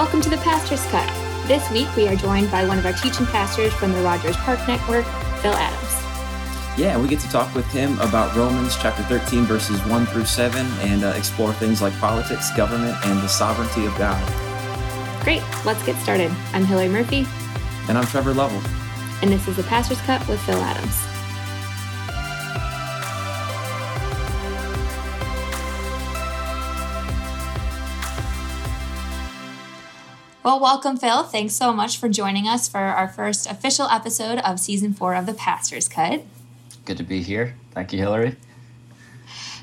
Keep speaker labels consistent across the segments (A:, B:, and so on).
A: Welcome to the Pastor's Cut. This week we are joined by one of our teaching pastors from the Rogers Park Network, Phil Adams.
B: Yeah, we get to talk with him about Romans chapter 13, verses 1 through 7, and uh, explore things like politics, government, and the sovereignty of God.
A: Great, let's get started. I'm Hillary Murphy.
B: And I'm Trevor Lovell.
A: And this is the Pastor's Cut with Phil Adams. Well, welcome, Phil. Thanks so much for joining us for our first official episode of season four of The Pastor's Cut.
C: Good to be here. Thank you, Hillary.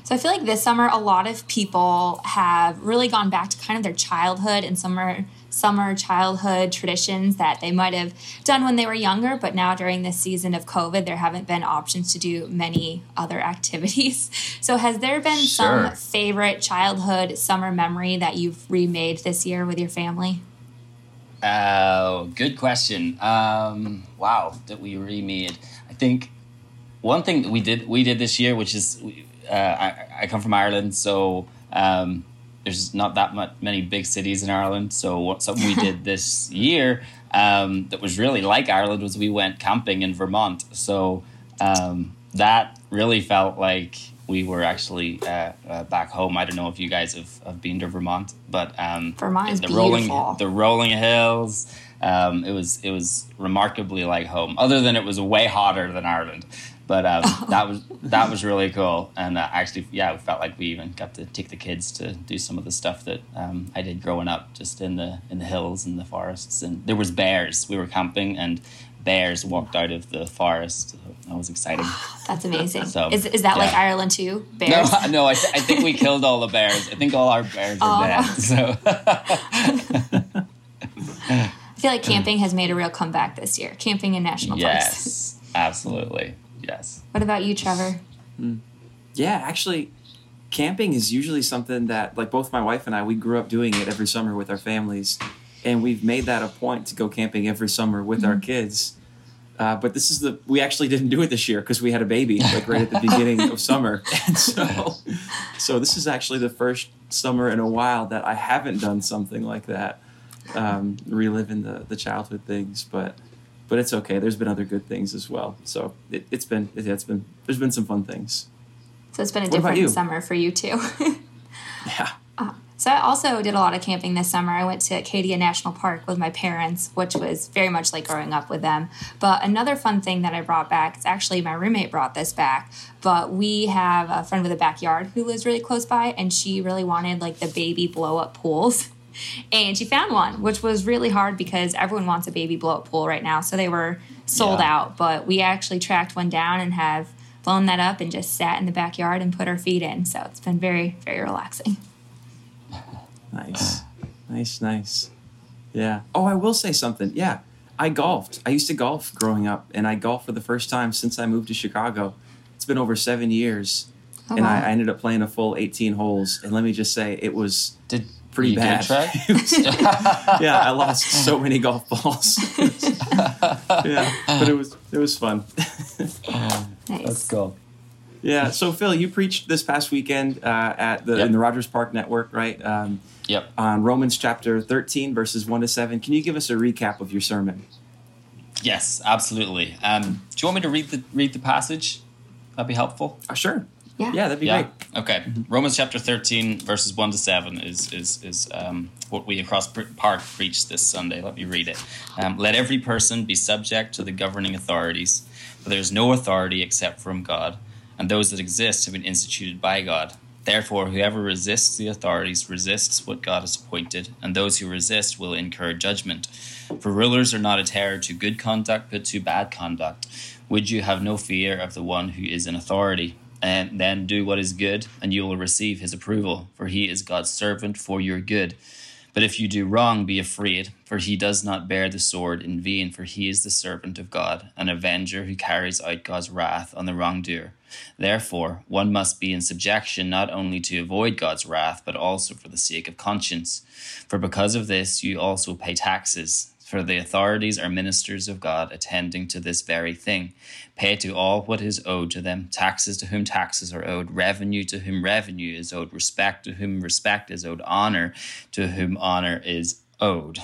A: So I feel like this summer, a lot of people have really gone back to kind of their childhood and summer summer childhood traditions that they might have done when they were younger, but now during this season of COVID, there haven't been options to do many other activities. So has there been sure. some favorite childhood summer memory that you've remade this year with your family?
C: Oh, good question. Um, wow, that we remade. I think one thing that we did we did this year, which is uh, I, I, come from Ireland, so um, there's not that much, many big cities in Ireland. So what, something we did this year um, that was really like Ireland was we went camping in Vermont. So um, that really felt like we were actually uh, uh, back home. I don't know if you guys have, have been to Vermont, but um,
A: Vermont is
C: the
A: beautiful.
C: rolling the rolling hills. Um, it was it was remarkably like home. Other than it was way hotter than Ireland, but um, that was that was really cool. And uh, actually, yeah, it felt like we even got to take the kids to do some of the stuff that um, I did growing up, just in the in the hills and the forests. And there was bears. We were camping, and bears walked out of the forest. That was exciting.
A: That's amazing. So, is, is that yeah. like Ireland too? Bears?
C: No, no. I, th- I think we killed all the bears. I think all our bears are oh. dead. So.
A: I feel like camping has made a real comeback this year. Camping in national
C: yes,
A: parks.
C: Yes, absolutely. Yes.
A: What about you, Trevor?
B: Mm. Yeah, actually, camping is usually something that, like, both my wife and I, we grew up doing it every summer with our families and we've made that a point to go camping every summer with mm-hmm. our kids. Uh, but this is the we actually didn't do it this year because we had a baby like right at the beginning of summer, and so so this is actually the first summer in a while that I haven't done something like that, um, reliving the the childhood things. But but it's okay. There's been other good things as well. So it, has been it, has been there's been some fun things.
A: So it's been a what different summer for you too.
B: yeah.
A: So I also did a lot of camping this summer. I went to Acadia National Park with my parents, which was very much like growing up with them. But another fun thing that I brought back, it's actually my roommate brought this back, but we have a friend with a backyard who lives really close by and she really wanted like the baby blow up pools. And she found one, which was really hard because everyone wants a baby blow up pool right now. So they were sold yeah. out, but we actually tracked one down and have blown that up and just sat in the backyard and put our feet in. So it's been very, very relaxing.
B: Nice. nice, nice. Yeah. Oh, I will say something. Yeah. I golfed. I used to golf growing up, and I golfed for the first time since I moved to Chicago. It's been over seven years. Oh, and wow. I, I, ended up playing a full 18 holes. And let me just say, it was did, pretty bad. was, yeah, I lost so many golf balls. yeah, but it was it was fun.
A: nice.
C: That's cool.
B: Yeah. So Phil, you preached this past weekend uh, at the yep. in the Rogers Park Network, right? Um,
C: Yep.
B: On Romans chapter 13, verses 1 to 7. Can you give us a recap of your sermon?
C: Yes, absolutely. Um, do you want me to read the read the passage? That'd be helpful.
B: Uh, sure. Yeah. yeah, that'd be yeah. great.
C: Okay. Mm-hmm. Romans chapter 13, verses 1 to 7 is, is, is um, what we across Park preached this Sunday. Let me read it. Um, Let every person be subject to the governing authorities, for there is no authority except from God, and those that exist have been instituted by God. Therefore, whoever resists the authorities resists what God has appointed, and those who resist will incur judgment. For rulers are not a terror to good conduct, but to bad conduct. Would you have no fear of the one who is in authority? And then do what is good, and you will receive his approval, for he is God's servant for your good. But if you do wrong, be afraid, for he does not bear the sword in vain, for he is the servant of God, an avenger who carries out God's wrath on the wrongdoer. Therefore, one must be in subjection not only to avoid God's wrath, but also for the sake of conscience. For because of this, you also pay taxes. For the authorities are ministers of God, attending to this very thing. Pay to all what is owed to them taxes to whom taxes are owed, revenue to whom revenue is owed, respect to whom respect is owed, honor to whom honor is owed.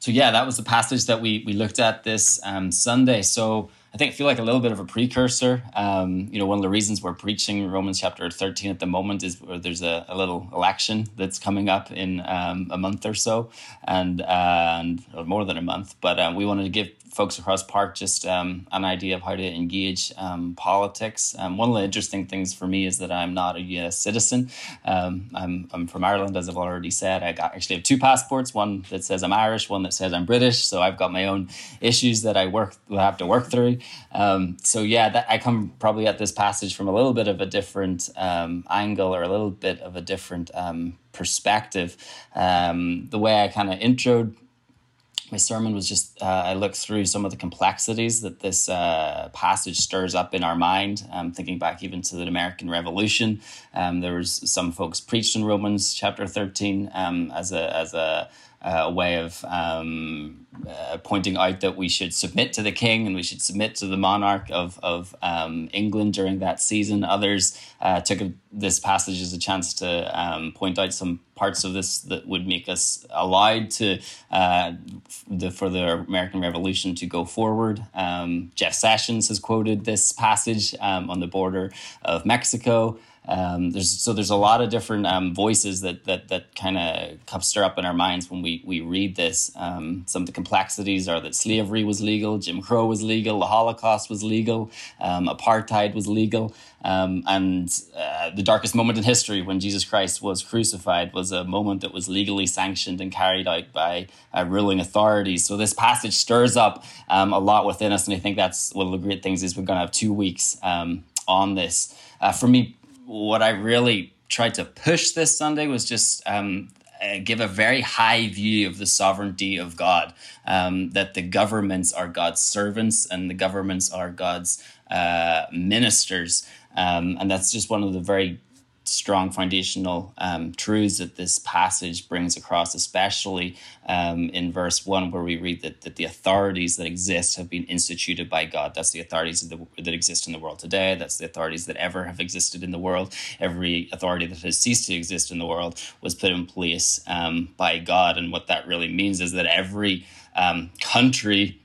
C: So yeah, that was the passage that we we looked at this um, Sunday. So I think I feel like a little bit of a precursor. Um, you know, one of the reasons we're preaching Romans chapter 13 at the moment is there's a, a little election that's coming up in um, a month or so, and, uh, and or more than a month. But uh, we wanted to give folks across Park just um, an idea of how to engage um, politics. Um, one of the interesting things for me is that I'm not a US citizen. I'm, I'm from Ireland, as I've already said. I got, actually have two passports one that says I'm Irish, one that says I'm British. So I've got my own issues that I work I have to work through. Um, so, yeah, that, I come probably at this passage from a little bit of a different um, angle or a little bit of a different perspective. the way I kind of introed my sermon was just uh, I looked through some of the complexities that this uh, passage stirs up in our mind. Um, thinking back even to the American Revolution, um, there was some folks preached in Romans chapter thirteen um, as a as a a way of um, uh, pointing out that we should submit to the king and we should submit to the monarch of, of um, England during that season. Others uh, took a, this passage as a chance to um, point out some parts of this that would make us allowed to uh, the, for the American Revolution to go forward. Um, Jeff Sessions has quoted this passage um, on the border of Mexico. Um, there's so there's a lot of different um, voices that that that kind of stir up in our minds when we we read this. Um, some of the complexities are that slavery was legal, Jim Crow was legal, the Holocaust was legal, um, apartheid was legal, um, and uh, the darkest moment in history when Jesus Christ was crucified was a moment that was legally sanctioned and carried out by uh, ruling authorities. So this passage stirs up um, a lot within us, and I think that's one of the great things is we're going to have two weeks on this. Uh, for me what I really tried to push this Sunday was just um, uh, give a very high view of the sovereignty of God, um, that the governments are God's servants and the governments are God's uh, ministers. Um, and that's just one of the very strong foundational um, truths that this passage brings across, especially um, in verse 1, where we read that, that the authorities that exist have been instituted by God. That's the authorities the, that exist in the world today. That's the authorities that ever have existed in the world. Every authority that has ceased to exist in the world was put in place um, by God. And what that really means is that every um, country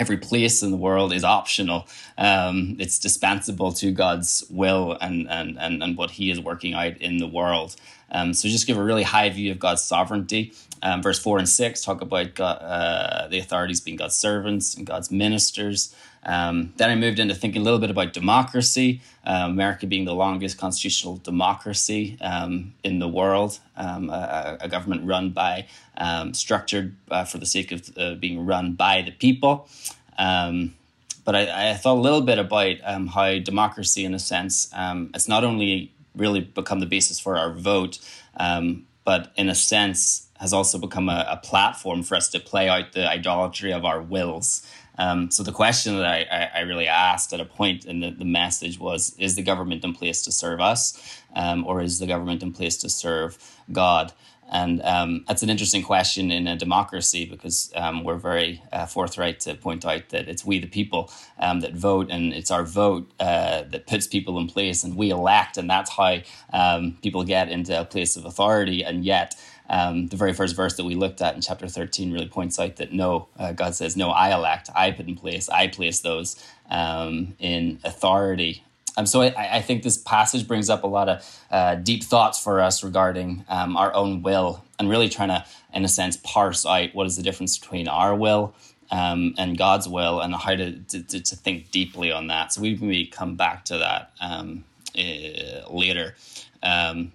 C: every place in the world is optional. Um, it's dispensable to God's will and, and, and, and what He is working out in the world. Um, so just give a really high view of God's sovereignty. Um, verse 4 and 6 talk about God, uh, the authorities being God's servants and God's ministers. Um, then I moved into thinking a little bit about democracy, uh, America being the longest constitutional democracy um, in the world, um, a, a, government run by, um, structured uh, for the sake of uh, being run by the people. Um, but I, I, thought a little bit about um, how democracy, in a sense, it's not only really become the basis for our vote, um, but in a sense, has also become a, a platform for us to play out the idolatry of our wills. Um, so the question that I, I, I, really asked at a point in the, the message was: Is the government in place to serve us, um, or is the government in place to serve God? And um, that's an interesting question in a democracy because um, we're very uh, forthright to point out that it's we, the people, um, that vote, and it's our vote uh, that puts people in place, and we elect, and that's how um, people get into a place of authority. And yet, um, the very first verse that we looked at in chapter 13 really points out that no, uh, God says, No, I elect, I put in place, I place those um, in authority. Um, so I, I, think this passage brings up a lot of uh, deep thoughts for us regarding um, our own will and really trying to, in a sense, parse out what is the difference between our will um, and God's will and how to, to, to, think deeply on that. So we may come back to that um, uh, later. Um,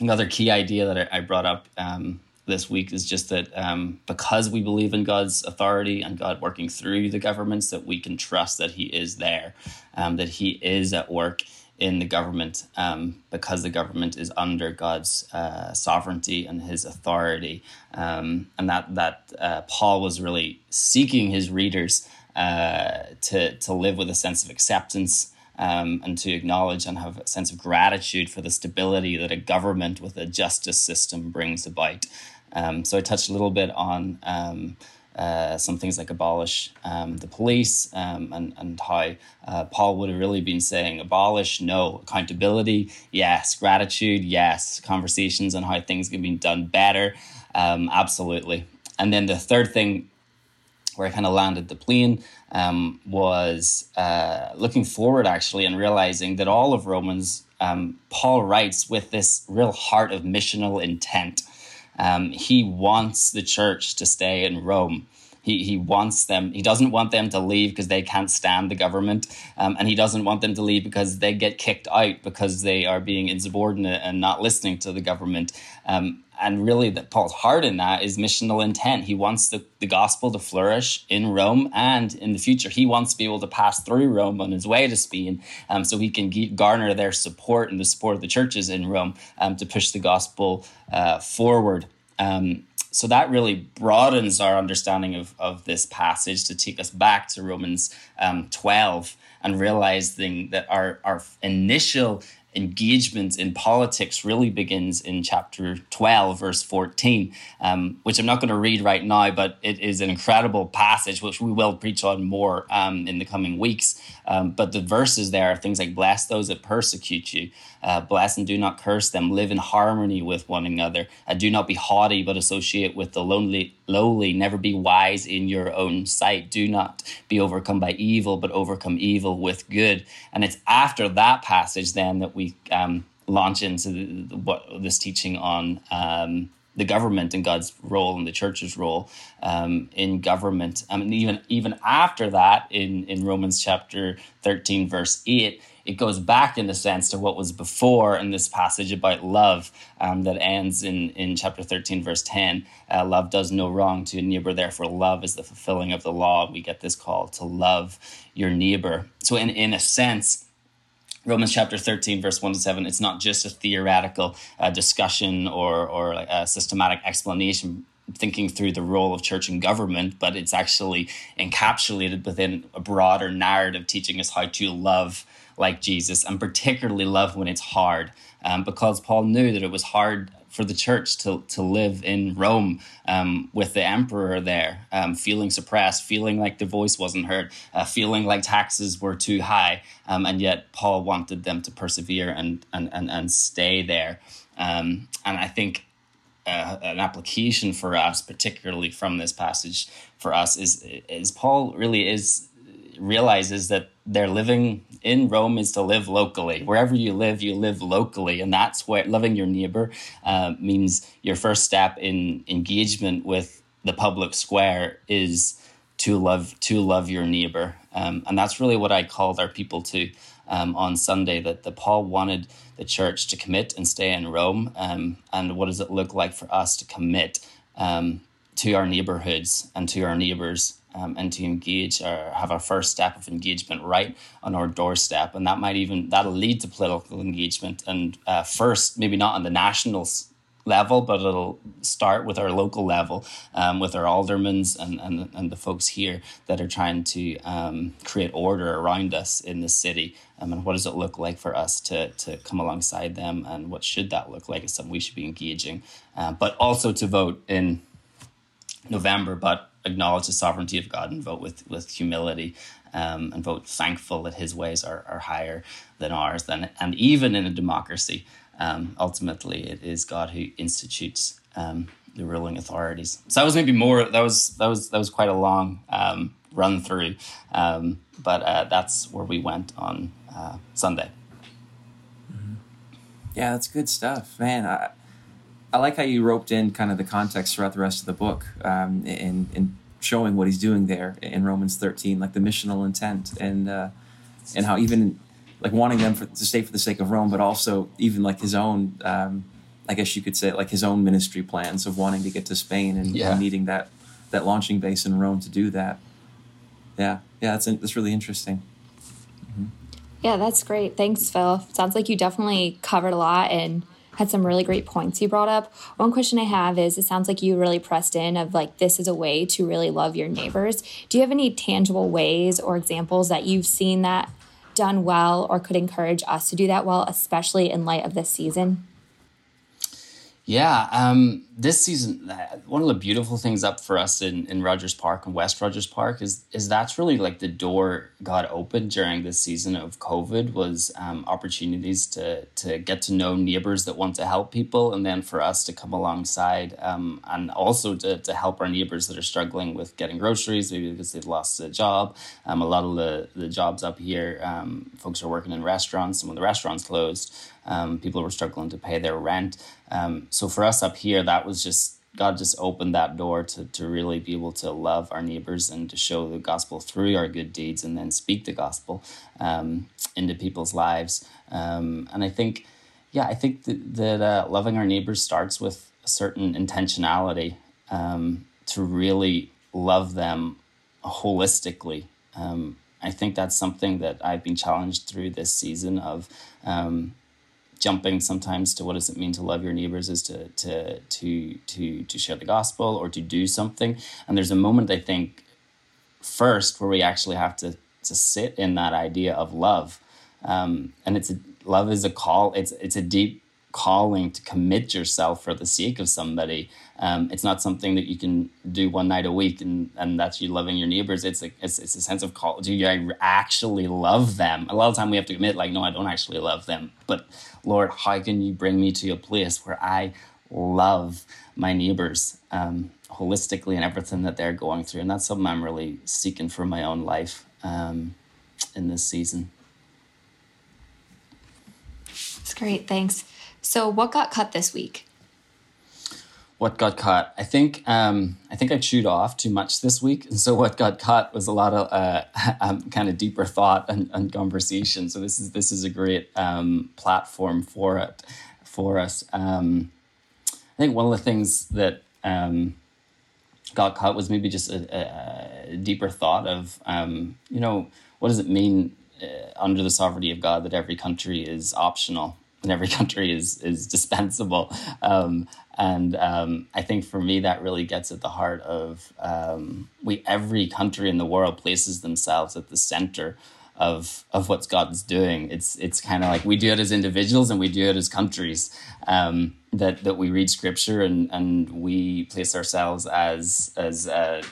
C: another key idea that I, brought up um, this week is just that um, because we believe in God's authority and God working through the governments, that we can trust that He is there, um, that He is at work in the government um, because the government is under God's uh, sovereignty and His authority, um, and that that uh, Paul was really seeking his readers uh, to to live with a sense of acceptance um, and to acknowledge and have a sense of gratitude for the stability that a government with a justice system brings about. Um, so I touched a little bit on um, uh, some things like abolish um, the police um, and, and how uh, Paul would have really been saying abolish, no, accountability, yes, gratitude, yes, conversations on how things can be done better, um, absolutely. And then the third thing where I kind of landed the plane um, was uh, looking forward actually and realizing that all of Romans, um, Paul writes with this real heart of missional intent. Um, he wants the church to stay in Rome. He, he wants them, he doesn't want them to leave because they can't stand the government. Um, and he doesn't want them to leave because they get kicked out because they are being insubordinate and not listening to the government. And really that Paul's heart in that is missional intent. He wants the, the gospel to flourish in Rome and in the future. He wants to be able to pass through Rome on his way to Spain um, so he can garner their support and the support of the churches in Rome um, to push the gospel uh, forward. Um, so that really broadens our understanding of, of this passage to take us back to Romans um, 12 and realizing that our, our initial engagement in politics really begins in chapter 12, verse 14, um, which I'm not going to read right now, but it is an incredible passage, which we will preach on more um, in the coming weeks. Um, but the verses there are things like, Bless those that persecute you, uh, bless and do not curse them, live in harmony with one another, uh, do not be haughty, but associate with the lonely, lowly, never be wise in your own sight, do not be overcome by evil, but overcome evil with good. And it's after that passage then that we um, launch into the, what this teaching on. Um, the government and God's role and the church's role um, in government. I mean, even even after that, in in Romans chapter thirteen, verse eight, it goes back in a sense to what was before in this passage about love um, that ends in in chapter thirteen, verse ten. Uh, love does no wrong to a neighbor, therefore love is the fulfilling of the law. We get this call to love your neighbor. So, in in a sense Romans chapter 13, verse 1 to 7, it's not just a theoretical uh, discussion or, or a systematic explanation thinking through the role of church and government, but it's actually encapsulated within a broader narrative teaching us how to love like Jesus and particularly love when it's hard. Um, because Paul knew that it was hard for the church to, to live in Rome um, with the emperor there, um, feeling suppressed, feeling like the voice wasn't heard, uh, feeling like taxes were too high. Um, and yet Paul wanted them to persevere and, and, and, and stay there. Um, and I think uh, an application for us, particularly from this passage for us, is, is Paul really is realizes that they're living in Rome is to live locally. Wherever you live, you live locally, and that's where loving your neighbor uh, means your first step in engagement with the public square is to love to love your neighbor, um, and that's really what I called our people to um, on Sunday. That the Paul wanted the church to commit and stay in Rome, um, and what does it look like for us to commit um, to our neighborhoods and to our neighbors? Um, and to engage or have our first step of engagement right on our doorstep. And that might even, that'll lead to political engagement. And uh, first, maybe not on the national level, but it'll start with our local level, um, with our aldermans and, and, and the folks here that are trying to um, create order around us in the city. Um, and what does it look like for us to, to come alongside them? And what should that look like? It's something we should be engaging, uh, but also to vote in November, but acknowledge the sovereignty of God and vote with, with humility um, and vote thankful that his ways are, are higher than ours. Than, and even in a democracy, um, ultimately, it is God who institutes um, the ruling authorities. So that was maybe more. That was that was that was quite a long um, run through, um, but uh, that's where we went on uh, Sunday.
B: Mm-hmm. Yeah, that's good stuff, man. I, I like how you roped in kind of the context throughout the rest of the book um, in, in showing what he's doing there in Romans 13, like the missional intent and uh, and how even like wanting them for, to stay for the sake of Rome, but also even like his own, um, I guess you could say like his own ministry plans of wanting to get to Spain and, yeah. and needing that that launching base in Rome to do that. Yeah, yeah, that's that's really interesting.
A: Mm-hmm. Yeah, that's great. Thanks, Phil. Sounds like you definitely covered a lot and had some really great points you brought up. One question I have is it sounds like you really pressed in of like this is a way to really love your neighbors. Do you have any tangible ways or examples that you've seen that done well or could encourage us to do that well, especially in light of this season?
C: Yeah, um, this season, uh, one of the beautiful things up for us in, in Rogers Park and West Rogers Park is is that's really like the door got opened during this season of COVID was um, opportunities to to get to know neighbors that want to help people, and then for us to come alongside um, and also to, to help our neighbors that are struggling with getting groceries, maybe because they've lost a job. Um, a lot of the, the jobs up here, um, folks are working in restaurants, and when the restaurants closed, um, people were struggling to pay their rent. Um, so for us up here, that was just God just opened that door to, to really be able to love our neighbors and to show the gospel through our good deeds and then speak the gospel um, into people's lives. Um, and I think, yeah, I think that, that uh, loving our neighbors starts with a certain intentionality um, to really love them holistically. Um, I think that's something that I've been challenged through this season of um, jumping sometimes to what does it mean to love your neighbors is to to to to to share the gospel or to do something. And there's a moment i think first where we actually have to to sit in that idea of love. Um, and it's a, love is a call it's it's a deep calling to commit yourself for the sake of somebody. Um, it's not something that you can do one night a week and, and that's you loving your neighbors. It's a, it's, it's a sense of call. Do you actually love them? A lot of time we have to admit like, no, I don't actually love them. But Lord, how can you bring me to a place where I love my neighbors um, holistically and everything that they're going through? And that's something I'm really seeking for my own life um, in this season.
A: That's great. Thanks. So, what got cut this week?
C: What got cut? I think um, I think I chewed off too much this week, and so what got cut was a lot of uh, um, kind of deeper thought and, and, conversation. So this is this is a great um, platform for it for us. Um, I think one of the things that um, got cut was maybe just a, a deeper thought of um, you know what does it mean uh, under the sovereignty of God that every country is optional in every country is is dispensable. Um, and um, I think for me that really gets at the heart of um, we every country in the world places themselves at the center of of what God's doing. It's it's kind of like we do it as individuals and we do it as countries. Um, that that we read Scripture and and we place ourselves as as uh,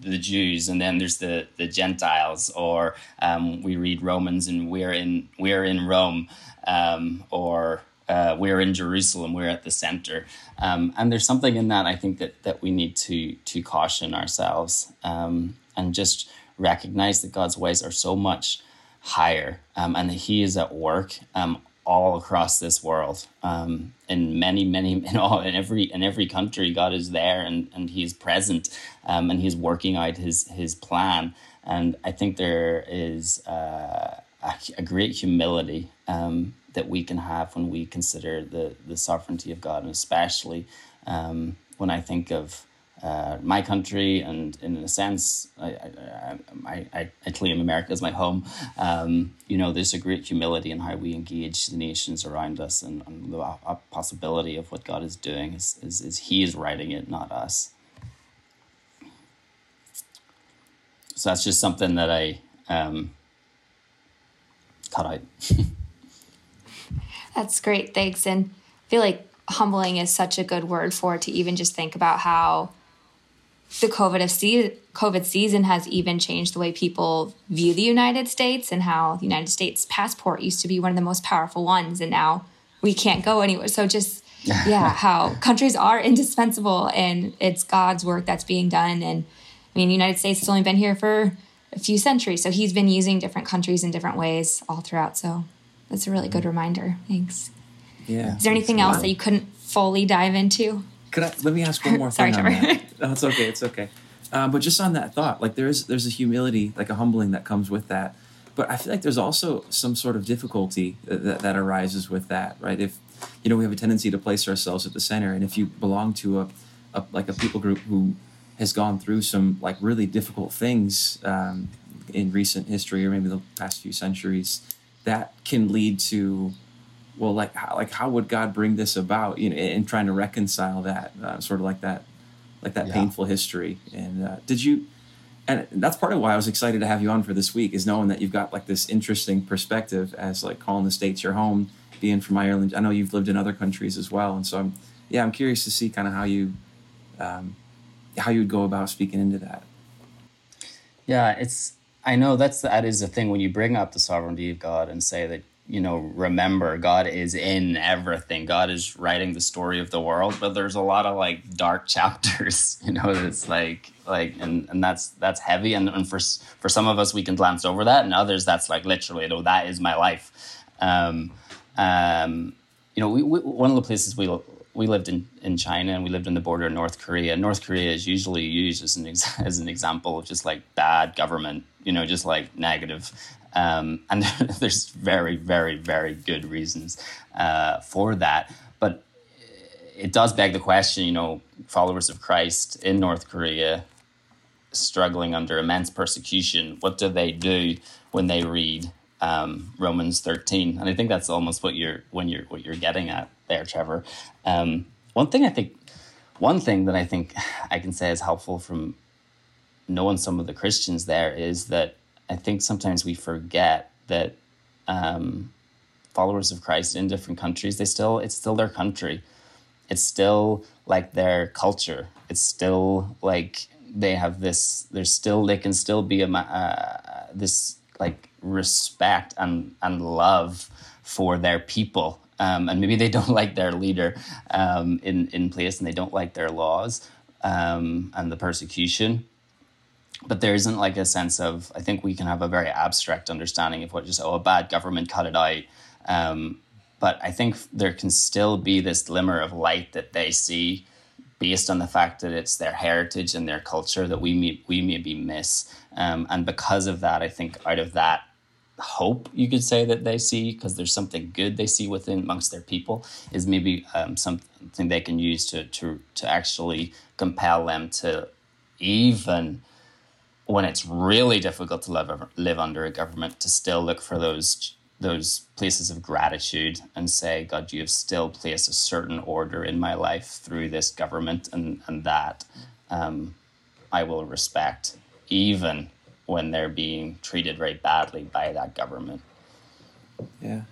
C: the Jews, and then there's the the Gentiles, or um, we read Romans and we're in we're in Rome um, or uh, we're in Jerusalem, we're at the center. Um, and there's something in that I think that that we need to to caution ourselves um, and just recognize that God's ways are so much higher um, and He is at work um, all across this world. Um, in many, many, in all in every in every country, God is there and and He is present um, and He's working out His His plan. And I think there is uh, a, a great humility um, that we can have when we consider the, the sovereignty of God, and especially um, when I think of uh, my country, and in a sense, I, I, I, I claim America as my home. Um, you know, there's a great humility in how we engage the nations around us, and, and the possibility of what God is doing is, is, is He is writing it, not us. So that's just something that I um, cut out.
A: That's great. Thanks. And I feel like humbling is such a good word for it to even just think about how the COVID of se- COVID season has even changed the way people view the United States and how the United States passport used to be one of the most powerful ones and now we can't go anywhere. So just yeah, how countries are indispensable and it's God's work that's being done and I mean the United States has only been here for a few centuries. So he's been using different countries in different ways all throughout. So that's a really good reminder. Thanks.
B: Yeah.
A: Is there anything else that you couldn't fully dive into?
B: Could I let me ask one more
A: Sorry,
B: thing on that? No, it's okay. It's okay. Um, but just on that thought, like there's there's a humility, like a humbling that comes with that. But I feel like there's also some sort of difficulty that, that arises with that, right? If you know we have a tendency to place ourselves at the center, and if you belong to a, a like a people group who has gone through some like really difficult things um, in recent history or maybe the past few centuries, that can lead to well like how, like how would god bring this about you know and trying to reconcile that uh, sort of like that like that yeah. painful history and uh, did you and that's part of why i was excited to have you on for this week is knowing that you've got like this interesting perspective as like calling the states your home being from ireland i know you've lived in other countries as well and so i'm yeah, I'm curious to see kind of how you um, how you would go about speaking into that.
C: Yeah, it's I know that's that is the thing when you bring up the sovereignty of God and say that you know remember God is in everything. God is writing the story of the world, but there's a lot of like dark chapters. You know, it's like like and and that's that's heavy and, and for for some of us we can glance over that and others that's like literally you know that is my life. Um, um, you know, we, we, one of the places we we lived in, in China and we lived on the border of North Korea. North Korea is usually used as an ex- as an example of just like bad government, you know, just like negative. Um, and there's very, very, very good reasons uh, for that. But it does beg the question, you know, followers of Christ in North Korea struggling under immense persecution, what do they do when they read um, Romans 13? And I think that's almost what you're when you're what you're getting at there, Trevor. Um, one thing I think, one thing that I think I can say is helpful from knowing some of the Christians there is that I think sometimes we forget that um, followers of Christ in different countries, they still it's still their country. It's still like their culture. It's still like they have this. There's still they can still be a uh, this like respect and and love for their people um, and maybe they don't like their leader um, in in place, and they don't like their laws um, and the persecution. But there isn't like a sense of. I think we can have a very abstract understanding of what just oh a bad government cut it out. Um, but I think there can still be this glimmer of light that they see based on the fact that it's their heritage and their culture that we may, we maybe miss. Um, and because of that, I think out of that hope you could say that they see because there's something good they see within amongst their people is maybe um, something they can use to, to to actually compel them to even when it's really difficult to live live under a government to still look for those those places of gratitude and say god you have still placed a certain order in my life through this government and and that um, i will respect even when they're being treated very badly by that government.
B: Yeah,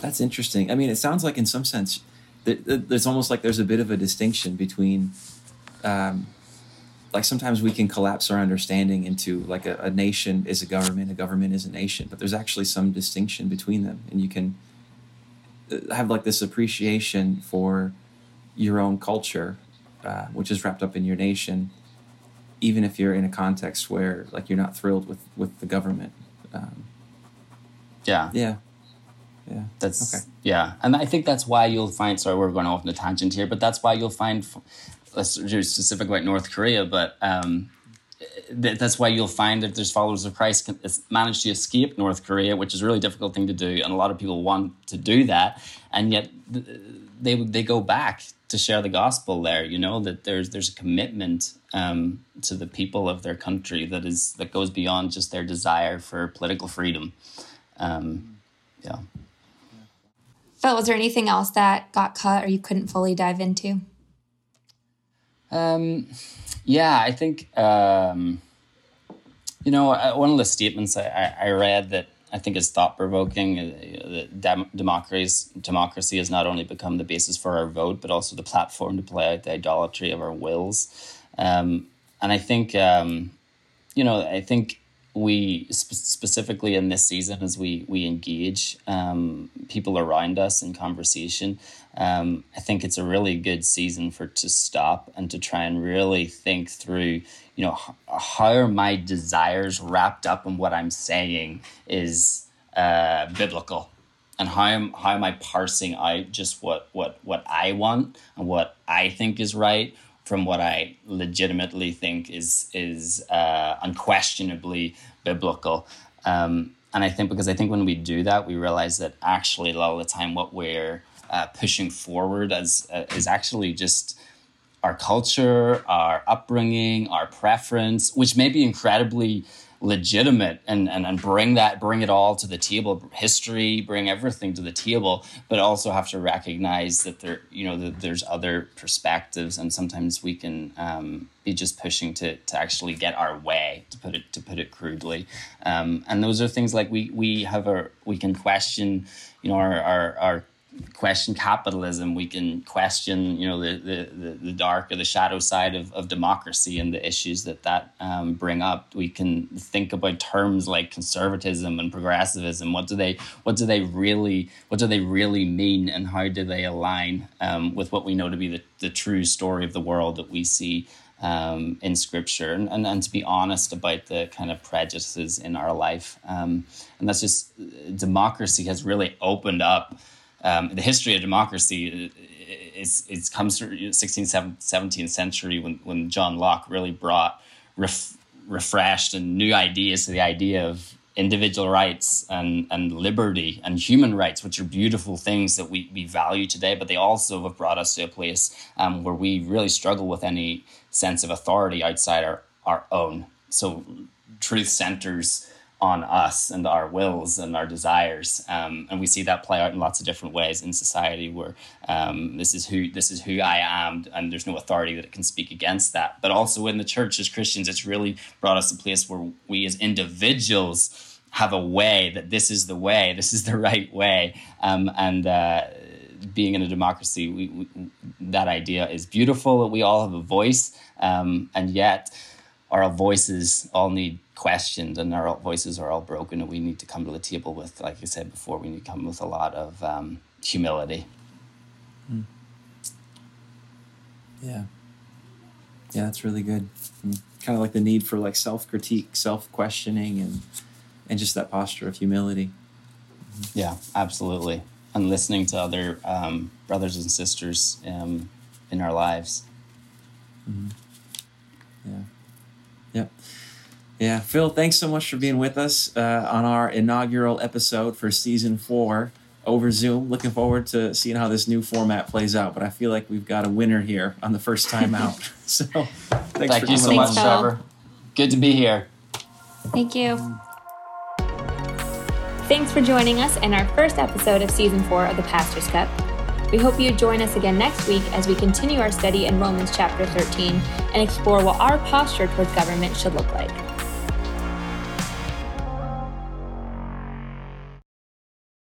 B: that's interesting. I mean, it sounds like in some sense, there's almost like there's a bit of a distinction between, um, like sometimes we can collapse our understanding into like a, a nation is a government, a government is a nation, but there's actually some distinction between them, and you can uh, have like this appreciation for your own culture, uh, which is wrapped up in your nation, even if you're in a context where like you're not thrilled with with the government. Um,
C: yeah.
B: Yeah. Yeah.
C: That's okay. yeah, and I think that's why you'll find. Sorry, we're going off on a tangent here, but that's why you'll find. Let's do specific about North Korea, but um, that's why you'll find that there's followers of Christ manage to escape North Korea, which is a really difficult thing to do, and a lot of people want to do that, and yet they they go back to share the gospel there. You know that there's there's a commitment um, to the people of their country that is that goes beyond just their desire for political freedom. Um, yeah.
A: Phil, was there anything else that got cut or you couldn't fully dive into?
C: Um, yeah, I think um, you know one of the statements I, I read that I think is thought provoking. Uh, dem- democracy democracy has not only become the basis for our vote, but also the platform to play out the idolatry of our wills. Um, and I think, um, you know, I think we sp- specifically in this season as we we engage um, people around us in conversation um, i think it's a really good season for to stop and to try and really think through you know how are my desires wrapped up in what i'm saying is uh, biblical and how am, how am i parsing out just what what what i want and what i think is right from what I legitimately think is is uh, unquestionably biblical. Um, and I think because I think when we do that, we realize that actually a lot of the time what we're uh, pushing forward as uh, is actually just our culture, our upbringing, our preference, which may be incredibly legitimate and, and, and bring that bring it all to the table. History bring everything to the table but also have to recognize that there you know that there's other perspectives and sometimes we can um, be just pushing to, to actually get our way to put it to put it crudely. Um, and those are things like we we have a we can question you know our our, our question capitalism. We can question, you know, the, the, the dark or the shadow side of, of democracy and the issues that that um, bring up. We can think about terms like conservatism and progressivism. What do they what do they really what do they really mean, and how do they align um, with what we know to be the, the true story of the world that we see um, in scripture and, and, and to be honest about the kind of prejudices in our life. Um, and that's just democracy has really opened up um, the history of democracy is it comes through 16th 17th century when, when John Locke really brought ref, refreshed and new ideas to the idea of individual rights and, and liberty and human rights, which are beautiful things that we, we value today, but they also have brought us to a place um, where we really struggle with any sense of authority outside our, our own. So truth centers on us and our wills and our desires. Um, and we see that play out in lots of different ways in society where um, this is who this is who i am and there's no authority that can speak against that. But also in the church as christians it's really brought us to a place where we as individuals have a way that this is the way this is the right way. Um, and uh, being in a democracy we, we, that idea is beautiful we all have a voice. Um, and yet our voices all need questioned and our voices are all broken and we need to come to the table with like i said before we need to come with a lot of um, humility.
B: Mm. yeah. Yeah that's really good. And kind of like the need for like self-critique self-questioning and and just that posture of humility.
C: Mm-hmm. yeah absolutely. And listening to other um, brothers and sisters um, in our lives.
B: Mm-hmm. yeah. Yep. yeah, Phil, thanks so much for being with us uh, on our inaugural episode for season four over Zoom. Looking forward to seeing how this new format plays out. But I feel like we've got a winner here on the first time out. so
C: thanks Thank you so much, Trevor. Good to be here.
A: Thank you. Thanks for joining us in our first episode of season four of the Pastor's Cut. We hope you join us again next week as we continue our study in Romans chapter 13 and explore what our posture towards government should look like.